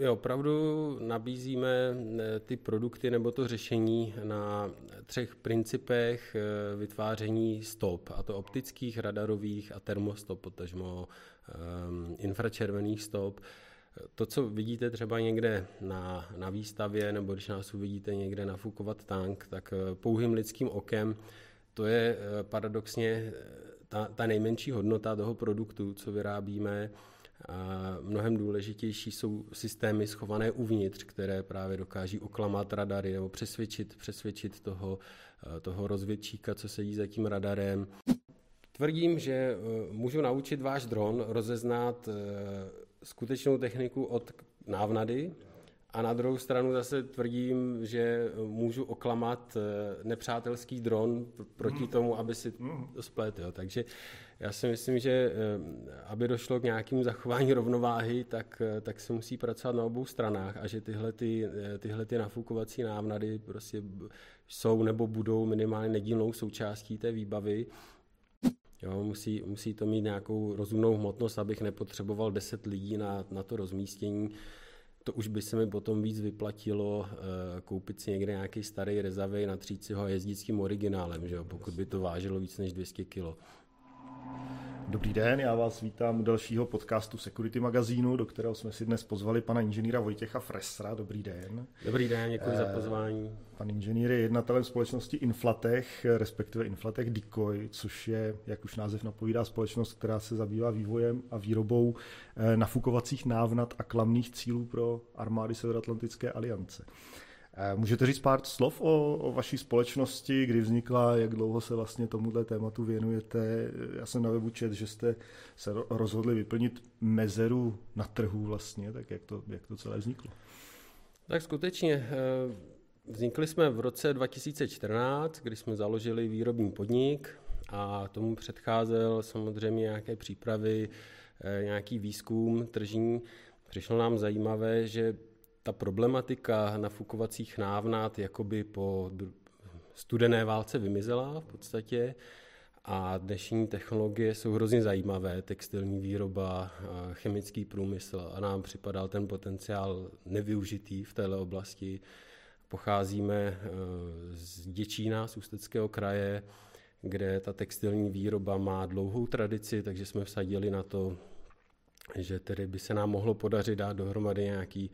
my opravdu nabízíme eh, ty produkty nebo to řešení na třech principech eh, vytváření stop, a to optických, radarových a termostop, potažmo um, infračervených stop. To, co vidíte třeba někde na, na výstavě, nebo když nás uvidíte někde nafukovat tank, tak pouhým lidským okem to je paradoxně ta, ta nejmenší hodnota toho produktu, co vyrábíme. Mnohem důležitější jsou systémy schované uvnitř, které právě dokáží oklamat radary nebo přesvědčit, přesvědčit toho, eh, toho rozvědčíka, co sedí za tím radarem. Tvrdím, že eh, můžu naučit váš dron rozeznat eh, skutečnou techniku od návnady, a na druhou stranu zase tvrdím, že můžu oklamat nepřátelský dron proti hmm. tomu, aby si hmm. to splet. Takže já si myslím, že eh, aby došlo k nějakému zachování rovnováhy, tak, eh, tak se musí pracovat na obou stranách a že tyhle, ty, eh, tyhle ty nafukovací návnady prostě jsou nebo budou minimálně nedílnou součástí té výbavy. Jo, musí, musí to mít nějakou rozumnou hmotnost, abych nepotřeboval 10 lidí na, na to rozmístění. To už by se mi potom víc vyplatilo koupit si někde nějaký starý rezavej, natřít si ho a jezdit s tím originálem, že jo, pokud by to vážilo víc než 200 kg. Dobrý den, já vás vítám u dalšího podcastu Security magazínu, do kterého jsme si dnes pozvali pana inženýra Vojtěcha Fresra. Dobrý den. Dobrý den, děkuji za eh, pozvání. Pan inženýr je jednatelem společnosti Inflatech, respektive Inflatech Decoy, což je, jak už název napovídá, společnost, která se zabývá vývojem a výrobou eh, nafukovacích návnat a klamných cílů pro armády Severoatlantické aliance. Eh, můžete říct pár slov o, o vaší společnosti, kdy vznikla, jak dlouho se vlastně tomuhle tématu věnujete? Já jsem na webu čet, že jste se rozhodli vyplnit mezeru na trhu vlastně, tak jak to, jak to celé vzniklo? Tak skutečně eh, vznikli jsme v roce 2014, kdy jsme založili výrobní podnik a tomu předcházel samozřejmě nějaké přípravy, eh, nějaký výzkum tržní. Přišlo nám zajímavé, že ta problematika nafukovacích návnat jakoby po studené válce vymizela v podstatě a dnešní technologie jsou hrozně zajímavé, textilní výroba, chemický průmysl a nám připadal ten potenciál nevyužitý v této oblasti. Pocházíme e, z Děčína, z Ústeckého kraje, kde ta textilní výroba má dlouhou tradici, takže jsme vsadili na to, že tedy by se nám mohlo podařit dát dohromady nějaký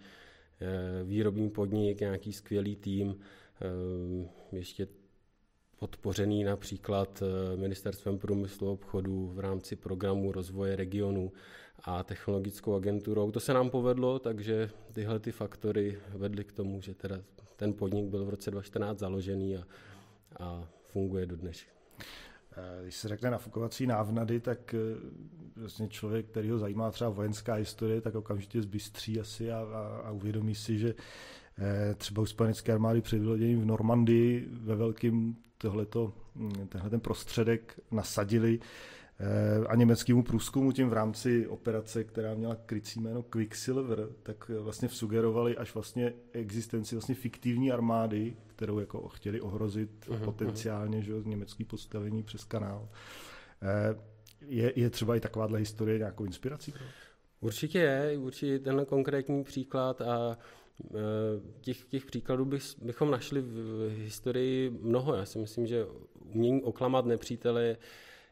výrobní podnik, nějaký skvělý tým, eh, ještě podpořený například eh, Ministerstvem průmyslu a obchodu v rámci programu rozvoje regionu a technologickou agenturou. To se nám povedlo, takže tyhle ty faktory vedly k tomu, že teda ten podnik byl v roce 2014 založený a, a funguje do dneška. Když se řekne nafukovací návnady, tak vlastně člověk, který ho zajímá třeba vojenská historie, tak okamžitě zbystří asi a, a, a uvědomí si, že eh, třeba u spojenecké armády před vyloděním v Normandii ve velkým tohleto, hm, tenhle ten prostředek nasadili eh, a německému průzkumu tím v rámci operace, která měla krycí jméno Quicksilver, tak vlastně vsugerovali až vlastně existenci vlastně fiktivní armády, kterou jako chtěli ohrozit uh-huh, potenciálně, že německý postavení přes kanál. Eh, je, je třeba i takováhle historie nějakou inspirací? Určitě je, určitě ten konkrétní příklad a e, těch, těch příkladů bych, bychom našli v historii mnoho. Já si myslím, že umění oklamat nepřítele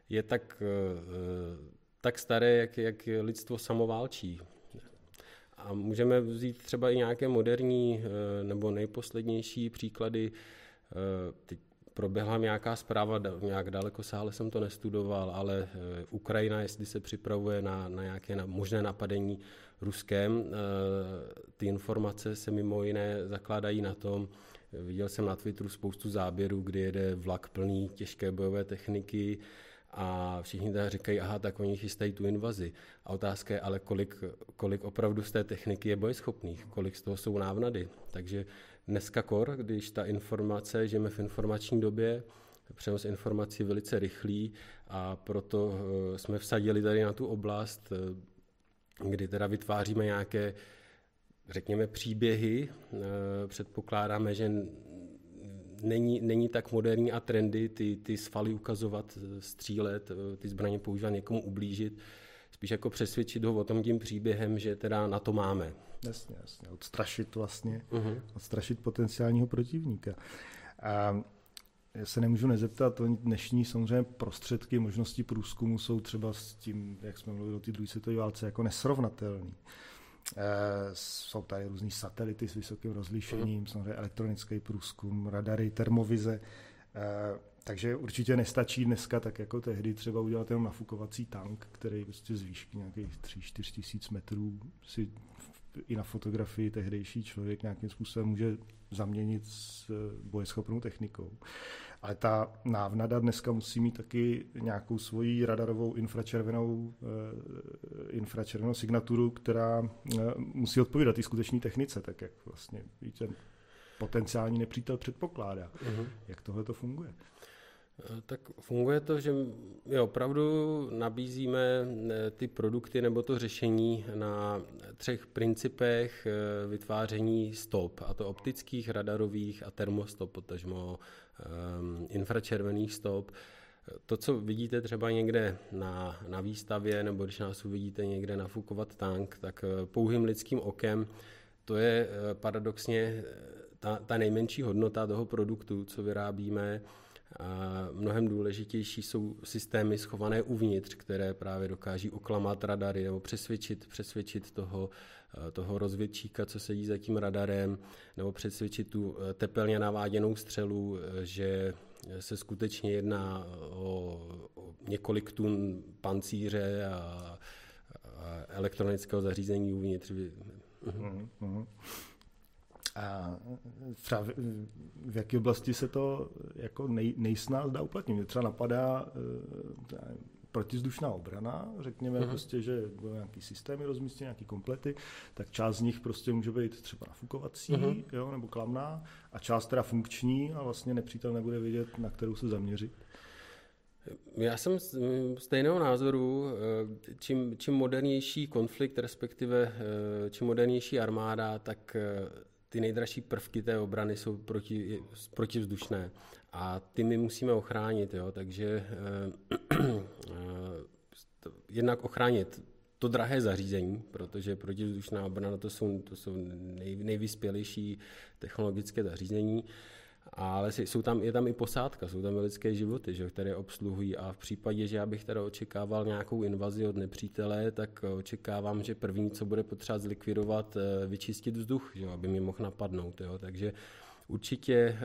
je tak, e, tak staré, jak, jak lidstvo samoválčí. A můžeme vzít třeba i nějaké moderní e, nebo nejposlednější příklady. Teď proběhla nějaká zpráva, nějak daleko sále jsem to nestudoval, ale eh, Ukrajina, jestli se připravuje na, na nějaké na, možné napadení Ruskem, eh, ty informace se mimo jiné zakládají na tom, viděl jsem na Twitteru spoustu záběrů, kdy jede vlak plný těžké bojové techniky, a všichni teda říkají, aha, tak oni chystají tu invazi. A otázka je, ale kolik, kolik opravdu z té techniky je bojeschopných, kolik z toho jsou návnady. Takže Dneska kor, když ta informace, žijeme v informační době, přenos informací velice rychlý a proto eh, jsme vsadili tady na tu oblast, eh, kdy teda vytváříme nějaké, řekněme, příběhy. Eh, předpokládáme, že není, není tak moderní a trendy ty, ty svaly ukazovat, střílet, ty zbraně používat, někomu ublížit. spíš jako přesvědčit ho o tom tím příběhem, že teda na to máme. Jasně, jasně. Odstrašit vlastně, uh-huh. odstrašit potenciálního protivníka. A já se nemůžu nezeptat, oni dnešní samozřejmě prostředky, možnosti průzkumu jsou třeba s tím, jak jsme mluvili o té druhé světové válce, jako nesrovnatelný. E, jsou tady různý satelity s vysokým rozlišením, mm. samozřejmě elektronický průzkum, radary, termovize. E, takže určitě nestačí dneska tak jako tehdy třeba udělat jenom nafukovací tank, který prostě z výšky nějakých 3-4 tisíc metrů si i na fotografii tehdejší člověk nějakým způsobem může zaměnit s bojeschopnou technikou. Ale ta návnada dneska musí mít taky nějakou svoji radarovou infračervenou, eh, infračervenou signaturu, která eh, musí odpovídat té skutečné technice, tak jak vlastně víte, potenciální nepřítel předpokládá. Uh-huh. Jak tohle to funguje? Eh, tak funguje to, že my opravdu nabízíme ty produkty nebo to řešení na třech principech vytváření stop, a to optických, radarových a termostop, potažmo um, infračervených stop. To, co vidíte třeba někde na, na výstavě, nebo když nás uvidíte někde nafukovat tank, tak eh, pouhým lidským okem to je eh, paradoxně eh, ta, ta nejmenší hodnota toho produktu, co vyrábíme. Mnohem důležitější jsou systémy schované uvnitř, které právě dokáží oklamat radary nebo přesvědčit, přesvědčit toho, toho rozvědčíka, co sedí za tím radarem, nebo přesvědčit tu tepelně naváděnou střelu, že se skutečně jedná o, o několik tun pancíře a, a elektronického zařízení uvnitř. Mm-hmm. A třeba v, v jaké oblasti se to jako nej, nejsnáz dá uplatnit? Mě třeba napadá eh, protizdušná obrana, řekněme mm-hmm. prostě, že budou nějaký systémy rozmístěny, nějaký komplety, tak část z nich prostě může být třeba nafukovací, mm-hmm. jo, nebo klamná, a část teda funkční a vlastně nepřítel nebude vědět, na kterou se zaměřit. Já jsem stejného názoru, eh, čím, čím modernější konflikt, respektive eh, čím modernější armáda, tak ty nejdražší prvky té obrany jsou proti, protivzdušné a ty my musíme ochránit, jo, takže eh, jednak ochránit to drahé zařízení, protože protivzdušná obrana to jsou, to jsou nej, nejvyspělejší technologické zařízení, ale jsou tam, je tam i posádka, jsou tam lidské životy, že, které obsluhují a v případě, že já bych teda očekával nějakou invazi od nepřítele, tak očekávám, že první, co bude potřeba zlikvidovat, eh, vyčistit vzduch, že, aby mě mohl napadnout. Jo. Takže určitě eh,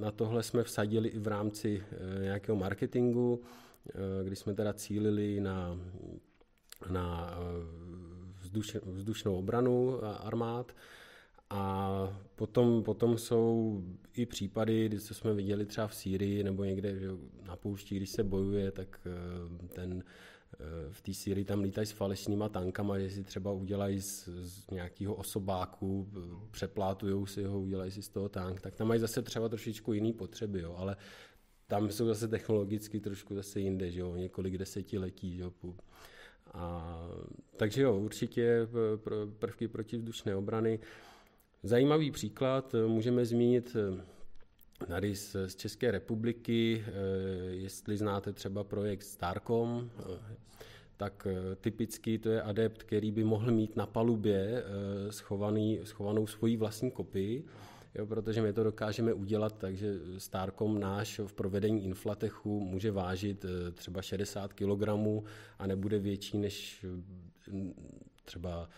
na tohle jsme vsadili i v rámci eh, nějakého marketingu, kdy jsme teda cílili na, na vzduš, vzdušnou obranu armád, a potom, potom jsou i případy, kdy co jsme viděli třeba v Sýrii nebo někde že na poušti, když se bojuje, tak eh, ten eh, v té Sýrii tam lítají s falešnýma tankama, že si třeba udělají z, z nějakého osobáku, přeplátují si ho, udělají si z toho tank, tak tam mají zase třeba trošičku jiný potřeby, jo, ale tam jsou zase technologicky trošku zase jinde, že jo, několik desetiletí, že jo, a, takže jo, určitě eh, prvky protivzdušné obrany. Zajímavý příklad eh, můžeme zmínit eh, tady z, z České republiky, eh, jestli znáte třeba projekt Starcom, tak typicky to je adept, který by mohl mít na palubě schovaný, schovanou svoji vlastní kopii, jo, protože my to dokážeme udělat, takže Starcom náš v provedení inflatechu může vážit třeba 60 kg a nebude větší než třeba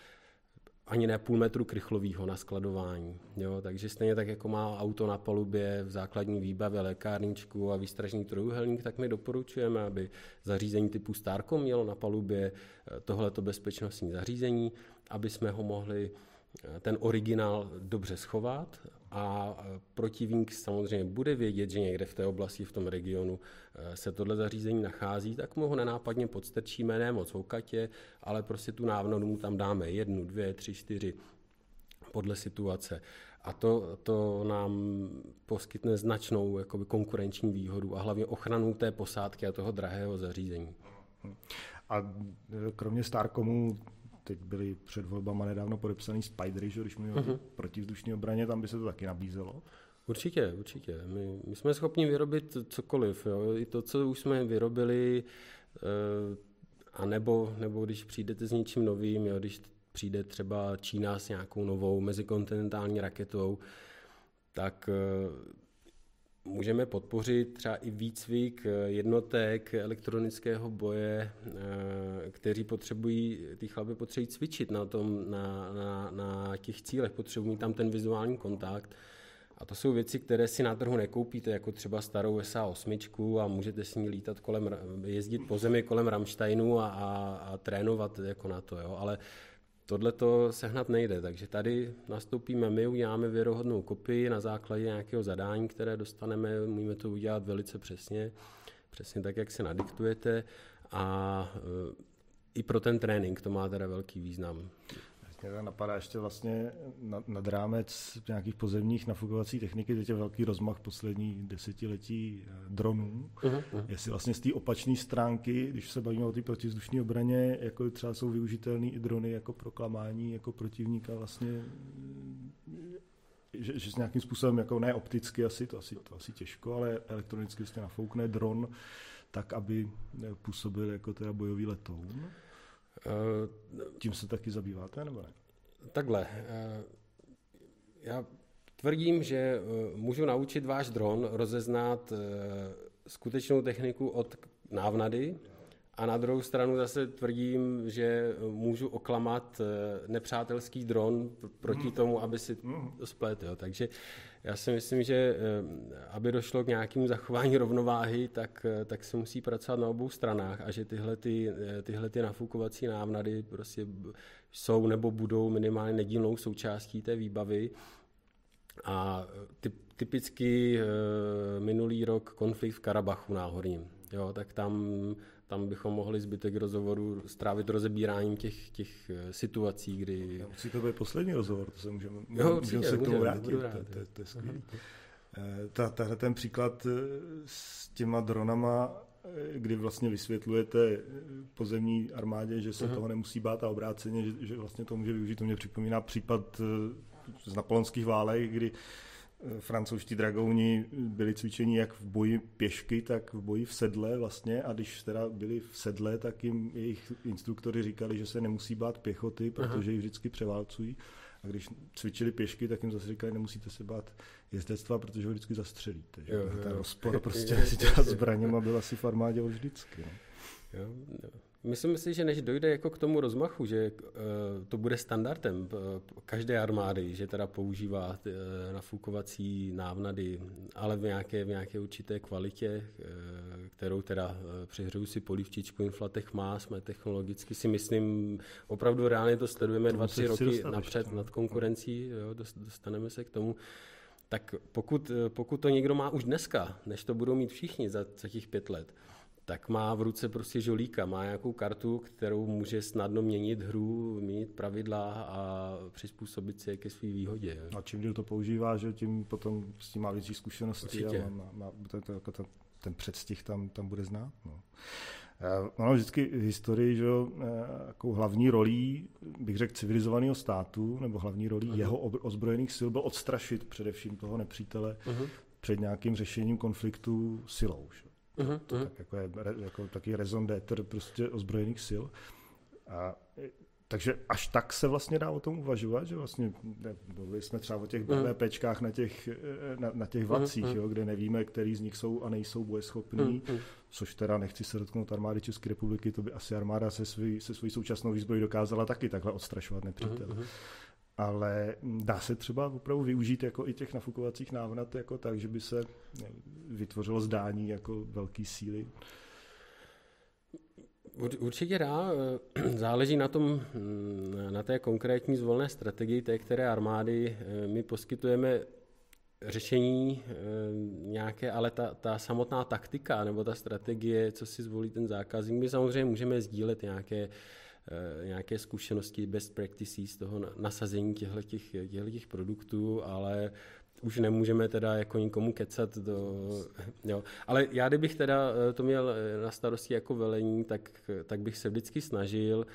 ani ne půl metru krychlového na skladování. Jo? Takže stejně tak, jako má auto na palubě v základní výbavě lékárničku a výstražný trojuhelník, tak my doporučujeme, aby zařízení typu Starcom mělo na palubě eh, tohleto bezpečnostní zařízení, aby jsme ho mohli eh, ten originál dobře schovat a protivník samozřejmě bude vědět, že někde v té oblasti, v tom regionu eh, se tohle zařízení nachází, tak mu ho nenápadně podstrčíme, ne moc okatě, ale prostě tu návnadu mu tam dáme jednu, dvě, tři, čtyři podle situace. A to, to nám poskytne značnou jakoby, konkurenční výhodu a hlavně ochranu té posádky a toho drahého zařízení. A e, kromě Starcomu teď byly před volbama nedávno podepsaný Spidery, že když mluvíme uh-huh. o protivzdušné obraně, tam by se to taky nabízelo. Určitě, určitě. My, my jsme schopni vyrobit cokoliv. Jo. I to, co už jsme vyrobili, eh, A nebo, nebo když přijdete s něčím novým, jo, když přijde třeba Čína s nějakou novou mezikontinentální raketou, tak můžeme podpořit třeba i výcvik jednotek elektronického boje, kteří potřebují, ty chlapy potřebují cvičit na, tom, na, na, na těch cílech, potřebují tam ten vizuální kontakt. A to jsou věci, které si na trhu nekoupíte, jako třeba starou SA8 a můžete s ní lítat kolem, jezdit po zemi kolem Ramsteinu a, a, a trénovat jako na to. Jo. Ale tohle to sehnat nejde, takže tady nastoupíme my, uděláme věrohodnou kopii na základě nějakého zadání, které dostaneme, můžeme to udělat velice přesně, přesně tak, jak se nadiktujete. A e, i pro ten trénink to má teda velký význam. Mě napadá ještě vlastně nad, nad rámec nějakých pozemních nafukovací techniky, teď je velký rozmach poslední desetiletí eh, dronů. Uh-huh, uh-huh. Jestli vlastně z té opačné stránky, když se bavíme o té protizdušní obraně, jako třeba jsou využitelné i drony jako proklamání jako protivníka vlastně že, že s nějakým způsobem, jako ne opticky asi, to asi, to asi těžko, ale elektronicky vlastně nafoukne dron tak, aby působil jako teda bojový letoun. Eh, Tím se taky zabýváte, nebo ne? Takhle. Eh, já tvrdím, že eh, můžu naučit váš dron rozeznat skutečnou techniku od návnady a na druhou stranu zase tvrdím, že můžu oklamat nepřátelský dron proti hmm. tomu, aby si hmm. to splet. Takže já si myslím, že eh, aby došlo k nějakému zachování rovnováhy, tak, eh, tak se musí pracovat na obou stranách a že tyhle, ty, eh, tyhle ty nafukovací návnady prostě jsou nebo budou minimálně nedílnou součástí té výbavy. A typicky minulý rok konflikt v Karabachu náhorním. Jo, tak tam tam bychom mohli zbytek rozhovoru strávit rozebíráním těch, těch eh, situací, kdy... Já musí to být poslední rozhovor, to se můžeme, jo, můžeme se k tomu vrátit, to, to, to je skvělé. Eh, ta, tahle ten příklad eh, s těma dronama, kdy vlastně vysvětlujete pozemní armádě, že se uh-huh. toho nemusí bát a obráceně, že, že vlastně to může využít, to mě připomíná případ z napoleonských válek, kdy francouzští dragouni byli cvičeni jak v boji pěšky, tak v boji v sedle vlastně a když teda byli v sedle, tak jim jejich instruktory říkali, že se nemusí bát pěchoty, protože ji vždycky převálcují. A když cvičili pěšky, tak jim zase říkali, nemusíte se bát jezdectva, protože ho vždycky zastřelíte. Že? Jo, jo. Ten rozpor prostě si dělat zbraněma byl asi v armádě vždycky. No. Jo, jo. Myslím si, že než dojde jako k tomu rozmachu, že uh, to bude standardem uh, každé armády, že teda používá uh, nafukovací návnady, ale v nějaké, v nějaké určité kvalitě, kterou teda přehřeju si polivčičku Inflatech má, jsme technologicky si myslím, opravdu reálně to sledujeme dva, tři roky napřed no. nad konkurencí, jo, dostaneme se k tomu. Tak pokud, pokud to někdo má už dneska, než to budou mít všichni za, za těch pět let, tak má v ruce prostě žolíka, má nějakou kartu, kterou může snadno měnit hru, měnit pravidla a přizpůsobit se ke své výhodě. A čím díl to používá, že tím potom s tím má větší zkušenosti Určitě. a má, má, to, to, jako ten, ten předstih tam, tam bude znát. No. Eh, ono vždycky v historii, že eh, jako hlavní rolí, bych řekl, civilizovaného státu, nebo hlavní rolí uh-huh. jeho ozbrojených sil byl odstrašit především toho nepřítele uh-huh. před nějakým řešením konfliktu silou. Že? Uh-huh, to, uh-huh. tak jako je jako taky d'être prostě ozbrojených sil. A, takže až tak se vlastně dá o tom uvažovat, že vlastně mluvili jsme třeba o těch BVPčkách na těch, na, na těch vlacích, uh-huh. jo, kde nevíme, který z nich jsou a nejsou bojeschopní, uh-huh. což teda nechci se dotknout armády České republiky, to by asi armáda se, svý, se svojí současnou výzbrojí dokázala taky takhle odstrašovat nepřítel. Ale dá se třeba opravdu využít jako i těch nafukovacích návnat jako tak, že by se vytvořilo zdání jako velký síly? Určitě dá. Záleží na tom, na té konkrétní zvolné strategii té které armády. My poskytujeme řešení nějaké, ale ta, ta samotná taktika nebo ta strategie, co si zvolí ten zákazník, my samozřejmě můžeme sdílet nějaké Eh, nějaké zkušenosti, best practices z toho nasazení těchto těch produktů, ale už nemůžeme teda jako nikomu kecat do, jo. Ale já kdybych teda eh, to měl eh, na starosti jako velení, tak, tak bych se vždycky snažil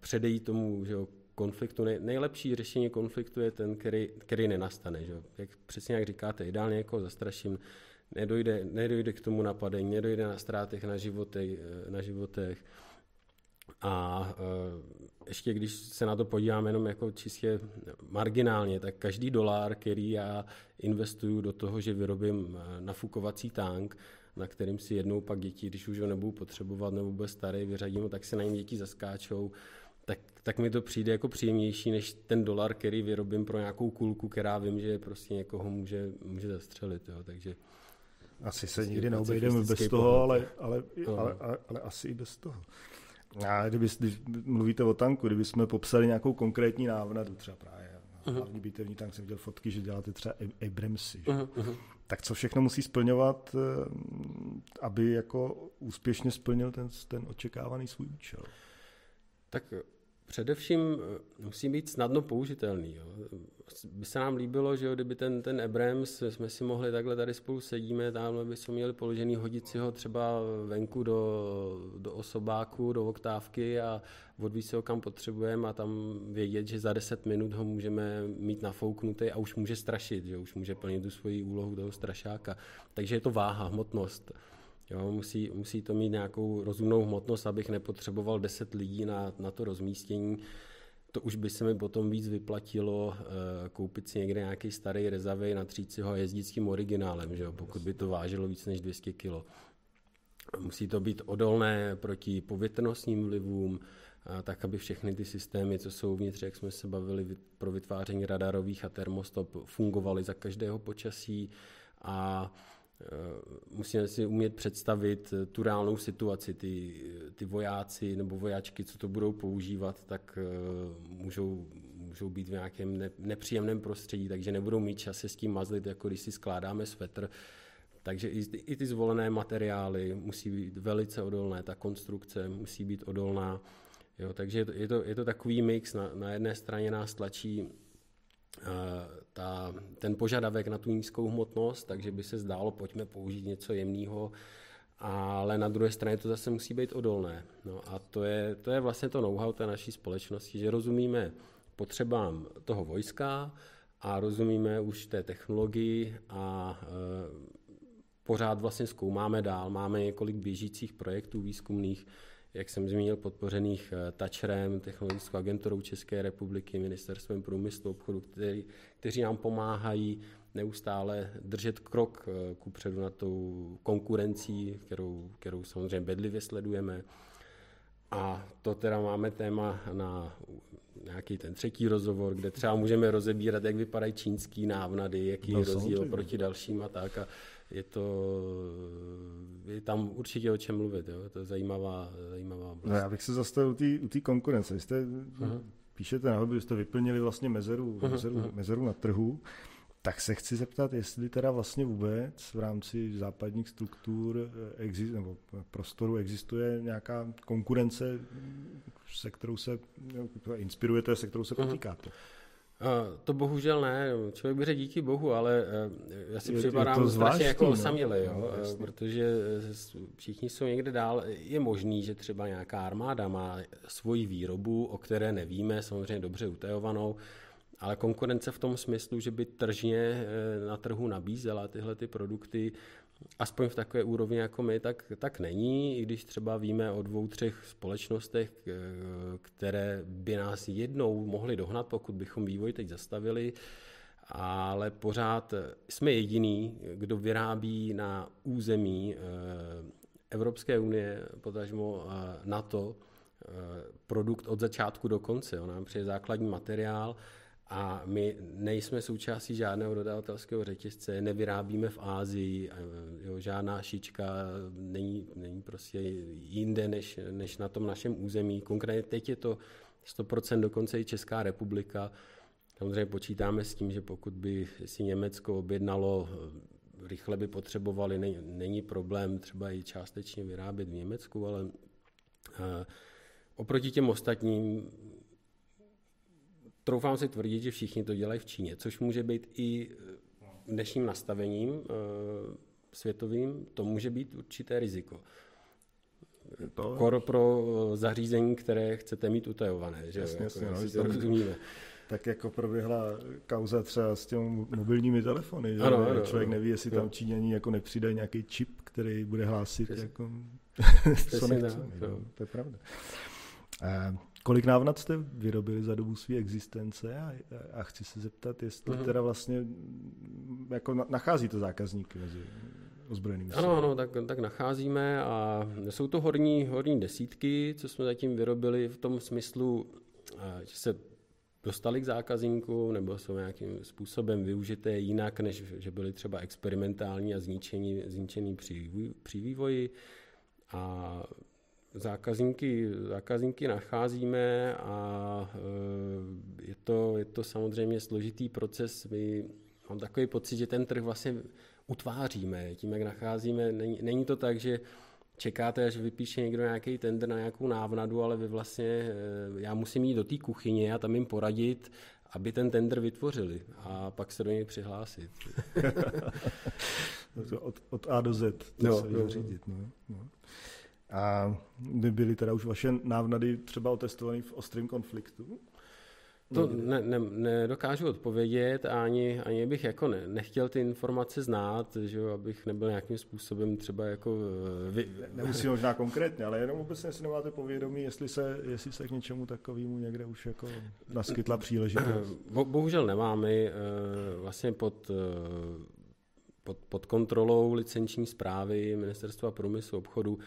předejít tomu, že jo, konfliktu. nejlepší řešení konfliktu je ten, který, který nenastane. Že? Jak, přesně jak říkáte, ideálně jako zastraším, nedojde, nedojde k tomu napadení, nedojde na ztrátech na životech, na životech A ještě když se na to podívám jenom jako čistě marginálně, tak každý dolar, který já investuju do toho, že vyrobím nafukovací tank, na kterým si jednou pak děti, když už ho nebudu potřebovat nebo bude starý, vyřadím ho, tak se na něm děti zaskáčou, tak, tak mi to přijde jako příjemnější, než ten dolar, který vyrobím pro nějakou kulku, která vím, že prostě někoho může, může zastřelit. Jo. Takže asi se nikdy neobejdeme bez toho, ale, ale, ale, ale, ale asi i bez toho. A kdyby, když mluvíte o tanku, kdybychom popsali nějakou konkrétní návnadu, třeba právě uh-huh. hlavní bitevní tank, jsem viděl fotky, že děláte třeba Abramsy. Uh-huh. Tak co všechno musí splňovat, eh, aby jako úspěšně splnil ten, ten očekávaný svůj účel? Tak Především eh, musí být snadno použitelný. Jo. By se nám líbilo, že jo, kdyby ten, ten Abrams, jsme si mohli takhle tady spolu sedíme, tamhle by jsme měli položený, hodit si ho třeba venku do, do osobáku, do oktávky a odvíjet si ho kam potřebujeme a tam vědět, že za 10 minut ho můžeme mít nafouknutý a už může strašit, že už může plnit tu svoji úlohu toho strašáka. Takže je to váha, hmotnost. Jo, musí, musí to mít nějakou rozumnou hmotnost, abych nepotřeboval 10 lidí na, na to rozmístění. To už by se mi potom víc vyplatilo e, koupit si někde nějaký starý rezavej, natřít si ho a jezdit s tím originálem, že jo, pokud by to vážilo víc než 200 kg. Musí to být odolné proti povětrnostním vlivům, a tak, aby všechny ty systémy, co jsou uvnitř, jak jsme se bavili, pro vytváření radarových a termostop, fungovaly za každého počasí a Eh, musíme si umět představit tu reálnou situaci. Ty, ty vojáci nebo vojáčky, co to budou používat, tak eh, můžou, můžou být v nějakém nepříjemném prostředí, takže nebudou mít čas se s tím mazlit, jako když si skládáme svetr. Takže i, i ty zvolené materiály musí být velice odolné, ta konstrukce musí být odolná. Jo, takže je to, je, to, je to takový mix. Na, na jedné straně nás tlačí ta, ten požadavek na tu nízkou hmotnost, takže by se zdálo, pojďme použít něco jemného, ale na druhé straně to zase musí být odolné. No a to je, to je vlastně to know-how té naší společnosti, že rozumíme potřebám toho vojska a rozumíme už té technologii a e, pořád vlastně zkoumáme dál. Máme několik běžících projektů výzkumných, jak jsem zmínil, podpořených eh, TAČRem, Technologickou agenturou České republiky, Ministerstvem průmyslu, obchodu, který, kteří nám pomáhají neustále držet krok eh, ku předu na tou konkurencí, kterou, kterou samozřejmě bedlivě sledujeme. A to teda máme téma na nějaký ten třetí rozhovor, kde třeba můžeme rozebírat, jak vypadají čínský návnady, jaký no, je rozdíl proti dalším a tak. A je to, je tam určitě o čem mluvit, jo? to je zajímavá, zajímavá oblast. No já bych se zastavil u té konkurence. Jste, uh-huh. píšete na weby, jste vyplnili vlastně mezeru, uh-huh. mezeru, uh-huh. mezeru na trhu, tak se chci zeptat, jestli teda vlastně vůbec v rámci západních struktur eh, exi- nebo prostoru existuje nějaká konkurence, se kterou se inspirujete, se kterou se potýkáte. Uh-huh. To bohužel ne, člověk by řekl díky bohu, ale eh, já si je, připadám je strašně jako no. osamělý, jo, no, eh, protože eh, všichni jsou někde dál. Je možný, že třeba nějaká armáda má svoji výrobu, o které nevíme, samozřejmě dobře utajovanou, ale konkurence v tom smyslu, že by tržně na trhu nabízela tyhle ty produkty, aspoň v takové úrovni jako my, tak, tak není, i když třeba víme o dvou, třech společnostech, které by nás jednou mohly dohnat, pokud bychom vývoj teď zastavili, ale pořád jsme jediný, kdo vyrábí na území eh, Evropské unie, potažmo eh, NATO, eh, produkt od začátku do konce. On nám přijde základní materiál, a my nejsme součástí žádného dodavatelského řetězce, nevyrábíme v Ázii, jo, žádná šička není, není prostě jinde než, než na tom našem území. Konkrétně teď je to 100% dokonce i Česká republika. Samozřejmě počítáme s tím, že pokud by si Německo objednalo, rychle by potřebovali, není, problém třeba i částečně vyrábět v Německu, ale oproti těm ostatním troufám si tvrdit, že všichni to dělají v Číně, což může být i eh, dnešním nastavením e, světovým, to může být určité riziko. To... Kor pro eh, zařízení, které chcete mít utajované, že jasně, jako, jasně, no, rozumíme. Tak jako proběhla kauza třeba s těmi mobilními telefony, že ano, ano, člověk ano, neví, jestli jo. tam Číňaní jako nepřidají nějaký čip, který bude hlásit, Přesně. jako, co nechce. To, to je pravda. Kolik návnat jste vyrobili za dobu své existence a, a chci se zeptat, jestli mm-hmm. teda vlastně jako nacházíte zákazníky mezi ozbrojenými Ano, ano, tak, tak nacházíme a jsou to horní, horní desítky, co jsme zatím vyrobili v tom smyslu, že se dostali k zákazníkům nebo jsou nějakým způsobem využité jinak, než že byly třeba experimentální a zničení, zničený při, při vývoji. A zákazníky, zákazníky nacházíme a e, je to, je to samozřejmě složitý proces. My, mám takový pocit, že ten trh vlastně utváříme tím, jak nacházíme. Není, není to tak, že čekáte, až vypíše někdo nějaký tender na nějakou návnadu, ale vy vlastně, e, já musím jít do té kuchyně a tam jim poradit, aby ten tender vytvořili a pak se do něj přihlásit. od, od A do Z to no, se no. řídit. No. No. A by byly teda už vaše návnady třeba otestované v ostrém konfliktu? To ne, ne, nedokážu odpovědět a ani, ani bych jako ne, nechtěl ty informace znát, že jo, abych nebyl nějakým způsobem třeba jako... Eh, vy... Nemusí možná konkrétně, ale jenom obecně si nemáte povědomí, jestli se, jestli se k něčemu takovému někde už jako naskytla příležitost. Bo, bohužel nemáme. Eh, vlastně pod, eh, pod, pod kontrolou licenční zprávy Ministerstva průmyslu obchodu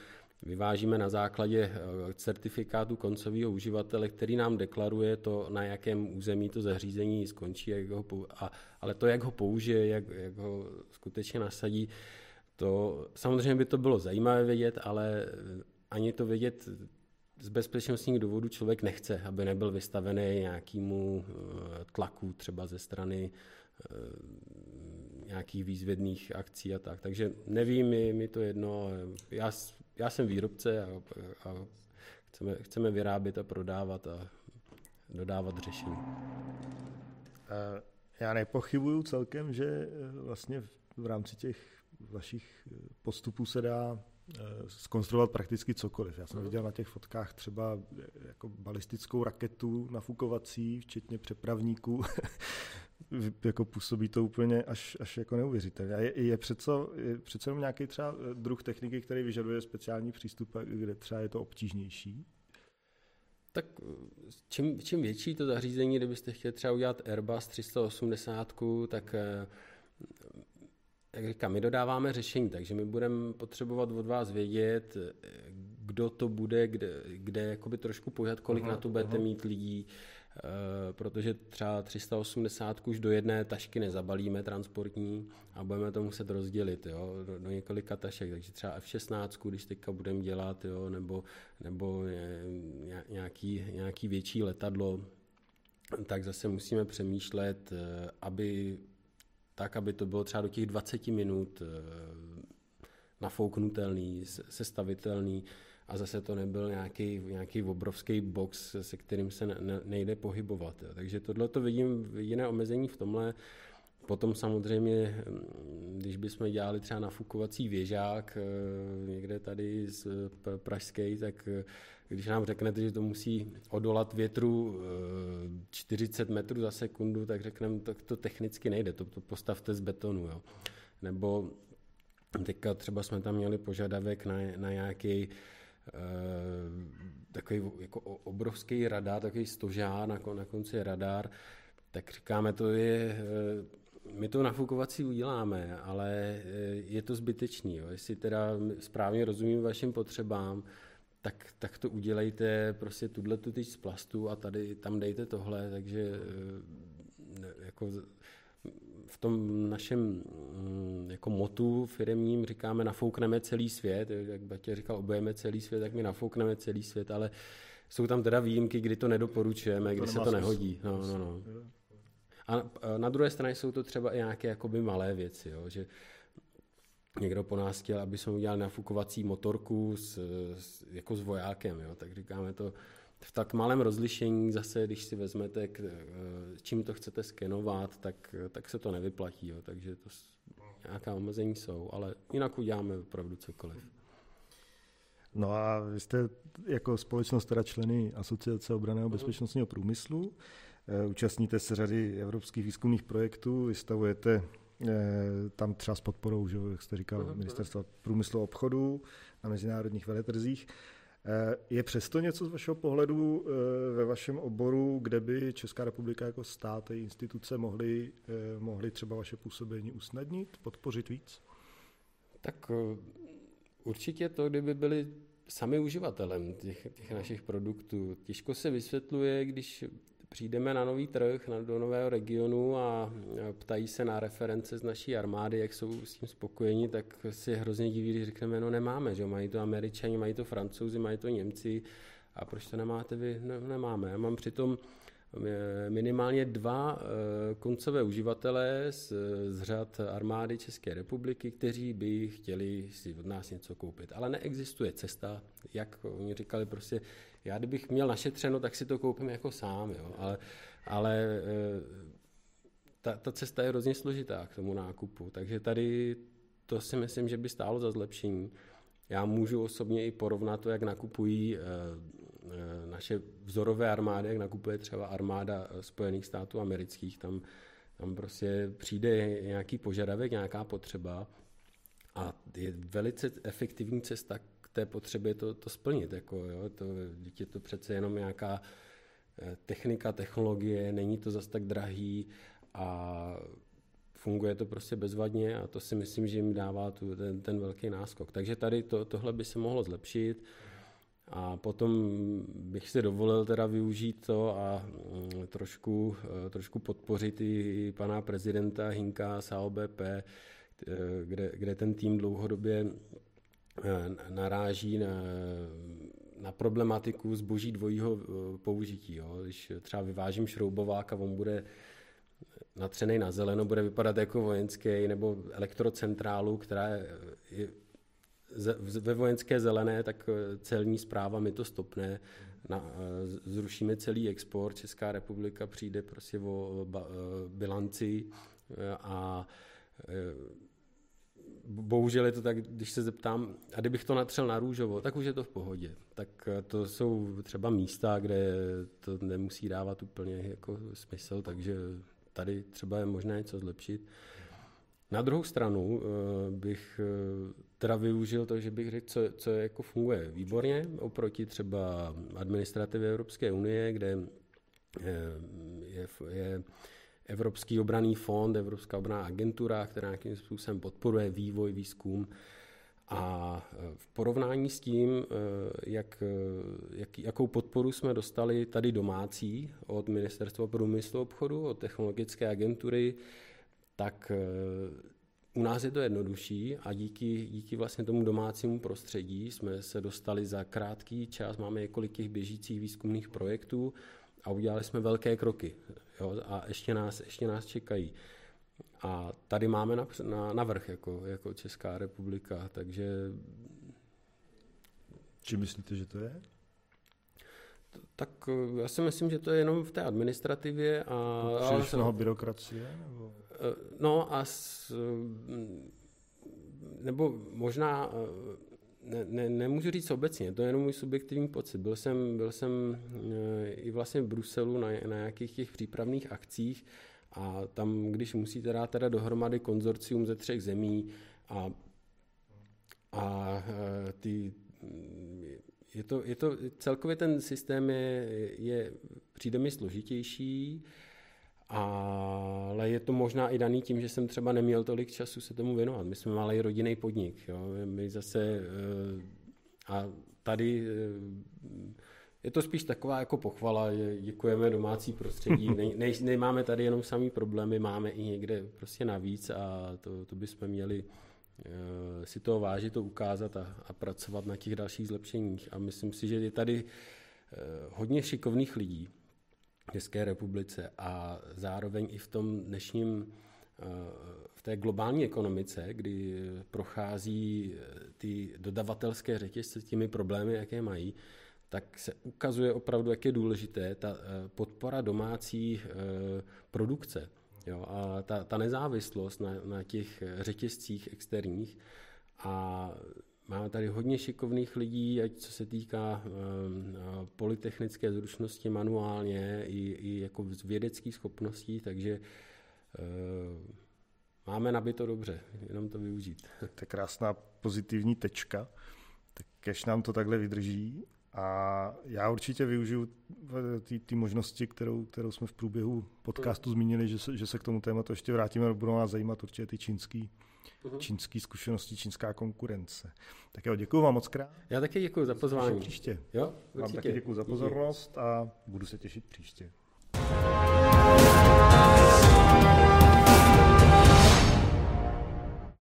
vyvážíme na základě eh, certifikátu koncového uživatele, který nám deklaruje to, na jakém území to zařízení skončí, jak ho, a, ale to, jak ho použije, jak, jak ho skutečně nasadí, to samozřejmě by to bylo zajímavé vědět, ale ani to vědět z bezpečnostních důvodů člověk nechce, aby nebyl vystavený nějakému eh, tlaku třeba ze strany eh, nějakých výzvědných akcí a tak. Takže nevím, mi, mi to jedno. Já já jsem výrobce a, a chceme, chceme vyrábět a prodávat a dodávat řešení. Já nepochybuju celkem, že eh, vlastně v rámci těch vašich eh, postupů se dá eh, skonstruovat prakticky cokoliv. Já jsem viděl na těch fotkách třeba jako balistickou raketu nafukovací, včetně přepravníků, jako působí to úplně až, až jako neuvěřitelně. A je, je, přece, je přece jenom nějaký třeba druh techniky, který vyžaduje speciální přístup, kde třeba je to obtížnější? Tak čím, čím větší to zařízení, kdybyste chtěli třeba udělat Airbus 380, tak eh, jak říkám, my dodáváme řešení, takže my budeme potřebovat od vás vědět, kdo to bude, kde, kde jakoby trošku pojat, kolik aha, na to budete aha. mít lidí, Eh, protože třeba 380 už do jedné tašky nezabalíme transportní a budeme to muset rozdělit jo, do, do několika tašek, takže třeba F16, když teďka budeme dělat, jo, nebo, nebo nějaký, nějaký větší letadlo, tak zase musíme přemýšlet, eh, aby tak, aby to bylo třeba do těch 20 minut eh, nafouknutelný, sestavitelný, a zase to nebyl nějaký, nějaký obrovský box, se kterým se ne, nejde pohybovat. Takže tohle to vidím jiné omezení v tomhle. Potom samozřejmě, když bychom dělali třeba nafukovací věžák eh, někde tady z Pražské, tak eh, když nám řeknete, že to musí odolat větru 40 eh, metrů za sekundu, tak řekneme, tak to technicky nejde, to, to postavte z betonu. Jo. Nebo teďka třeba jsme tam měli požadavek na, na nějaký Eh, takový jako obrovský radar, takový stožár, na, na konci radar, tak říkáme, to je, eh, my to nafukovací uděláme, ale eh, je to zbytečný. Jo. Jestli teda správně rozumím vašim potřebám, tak, tak to udělejte prostě tuhle tu tyč z plastu a tady tam dejte tohle, takže jako v tom našem mm, jako motu firmním říkáme nafoukneme celý svět, jak Batě říkal, obejeme celý svět, tak my nafoukneme celý svět, ale jsou tam teda výjimky, kdy to nedoporučujeme, kdy to se to nehodí. No, no, no. A na druhé straně jsou to třeba i nějaké jakoby malé věci, jo, že někdo po nás chtěl, aby jsme udělali nafukovací motorku s, s, jako s vojákem, jo, tak říkáme to, v tak malém rozlišení zase, když si vezmete, k, eh, čím to chcete skenovat, tak, tak se to nevyplatí. Jo. Takže to nějaká omezení jsou, ale jinak uděláme opravdu cokoliv. No a vy jste jako společnost teda členy Asociace obraného bezpečnostního průmyslu, eh, účastníte se řady evropských výzkumných projektů, vystavujete eh, tam třeba s podporou, že, jak jste říkal, ministerstva průmyslu a obchodu na mezinárodních veletrzích. Je přesto něco z vašeho pohledu ve vašem oboru, kde by Česká republika jako stát a instituce mohly, mohly třeba vaše působení usnadnit, podpořit víc? Tak určitě to, kdyby byli sami uživatelem těch, těch našich produktů. Těžko se vysvětluje, když přijdeme na nový trh, na, do nového regionu a ptají se na reference z naší armády, jak jsou s tím spokojeni, tak si hrozně diví, když řekneme, no nemáme, že mají to američani, mají to francouzi, mají to Němci a proč to nemáte vy? Ne, nemáme. Já mám přitom minimálně dva eh, koncové uživatelé z, z řad armády České republiky, kteří by chtěli si od nás něco koupit. Ale neexistuje cesta, jak oni říkali, prostě já kdybych měl našetřeno, tak si to koupím jako sám, jo. ale, ale eh, ta, ta cesta je hrozně složitá k tomu nákupu, takže tady to si myslím, že by stálo za zlepšení. Já můžu osobně i porovnat to, jak nakupují eh, Eh, naše vzorové armády, jak nakupuje třeba armáda Spojených států amerických, tam, tam prostě přijde nějaký požadavek, nějaká potřeba a je velice efektivní cesta té potřebě to, to splnit. Jako, jo, to, je to přece jenom nějaká eh, technika, technologie, není to zas tak drahý a funguje to prostě bezvadně a to si myslím, že jim dává tu, ten, ten velký náskok. Takže tady to, tohle by se mohlo zlepšit. A potom bych si dovolil teda využít to a mm, trošku, eh, trošku podpořit i pana prezidenta Hinka z AOBP, eh, kde, kde ten tým dlouhodobě naráží na, na problematiku zboží dvojího použití. Jo. Když třeba vyvážím šroubovák a on bude natřený na zeleno, bude vypadat jako vojenský, nebo elektrocentrálu, která je ve vojenské zelené, tak eh, celní zpráva mi to stopne, na, eh, zrušíme celý export, Česká republika přijde prostě o eh, bilanci a bohužel je to tak, když se zeptám, a kdybych to natřel na růžovo, tak už je to v pohodě. Tak to jsou třeba místa, kde to nemusí dávat úplně jako smysl, takže tady třeba je možné něco zlepšit. Na druhou stranu bych teda využil to, že bych řekl, co, co jako funguje výborně oproti třeba administrativě Evropské unie, kde eh, je, je Evropský obraný fond, Evropská obraná agentura, která nějakým způsobem podporuje vývoj, výzkum. A eh, v porovnání s tím, eh, jak, jak, jakou podporu jsme dostali tady domácí od Ministerstva průmyslu a obchodu, od technologické agentury, tak u nás je to jednodušší a díky, díky vlastně tomu domácímu prostředí jsme se dostali za krátký čas, máme několik těch běžících výzkumných projektů a udělali jsme velké kroky. Jo, a ještě nás, ještě nás čekají. A tady máme na, na, na vrch jako, jako Česká republika, takže... Či myslíte, že to je? Tak eh, já si myslím, že to je jenom v té administrativě a... Příliš mnoho byrokracie? Nebo? Eh, no a s, nebo možná ne, ne, nemůžu říct obecně, to je jenom můj subjektivní pocit. Byl jsem, byl jsem eh, i vlastně v Bruselu na, na nějakých těch přípravných akcích a tam, když musíte dát teda dohromady konzorcium ze třech zemí a, a eh, ty je to, je to, celkově ten systém je, je přijde mi složitější, ale je to možná i daný tím, že jsem třeba neměl tolik času se tomu věnovat. My jsme malý rodinný podnik. Jo. My zase eh, a tady eh, je to spíš taková jako pochvala, že děkujeme domácí prostředí. Ne, ne, nemáme tady jenom samý problémy, máme i někde prostě navíc a to, to bychom měli uh, si to vážit, to ukázat a, a pracovat na těch dalších zlepšeních. A myslím si, že je tady hodně šikovných lidí, České republice a zároveň i v tom dnešním eh, v té globální ekonomice, kdy prochází eh, ty dodavatelské řetězce s těmi problémy, jaké mají, tak se ukazuje opravdu, jak je důležité ta eh, podpora domácí produkce jo, a ta, ta nezávislost na, na těch řetězcích externích a Máme tady hodně šikovných lidí, ať co se týká um, polytechnické zručnosti manuálně i, i jako vědeckých schopností, takže uh, máme nabito dobře, jenom to využít. To je krásná pozitivní tečka. Tak když nám to takhle vydrží, A já určitě využiju ty možnosti, kterou, kterou jsme v průběhu podcastu zmínili, že se, že se k tomu tématu ještě vrátíme, budou nás zajímat určitě ty čínský, uh-huh. čínský zkušenosti, čínská konkurence. Tak jo, děkuji vám moc krát. Já taky děkuji za pozvání. Příště. Jo, Vám taky děkuji za pozornost a budu se těšit příště.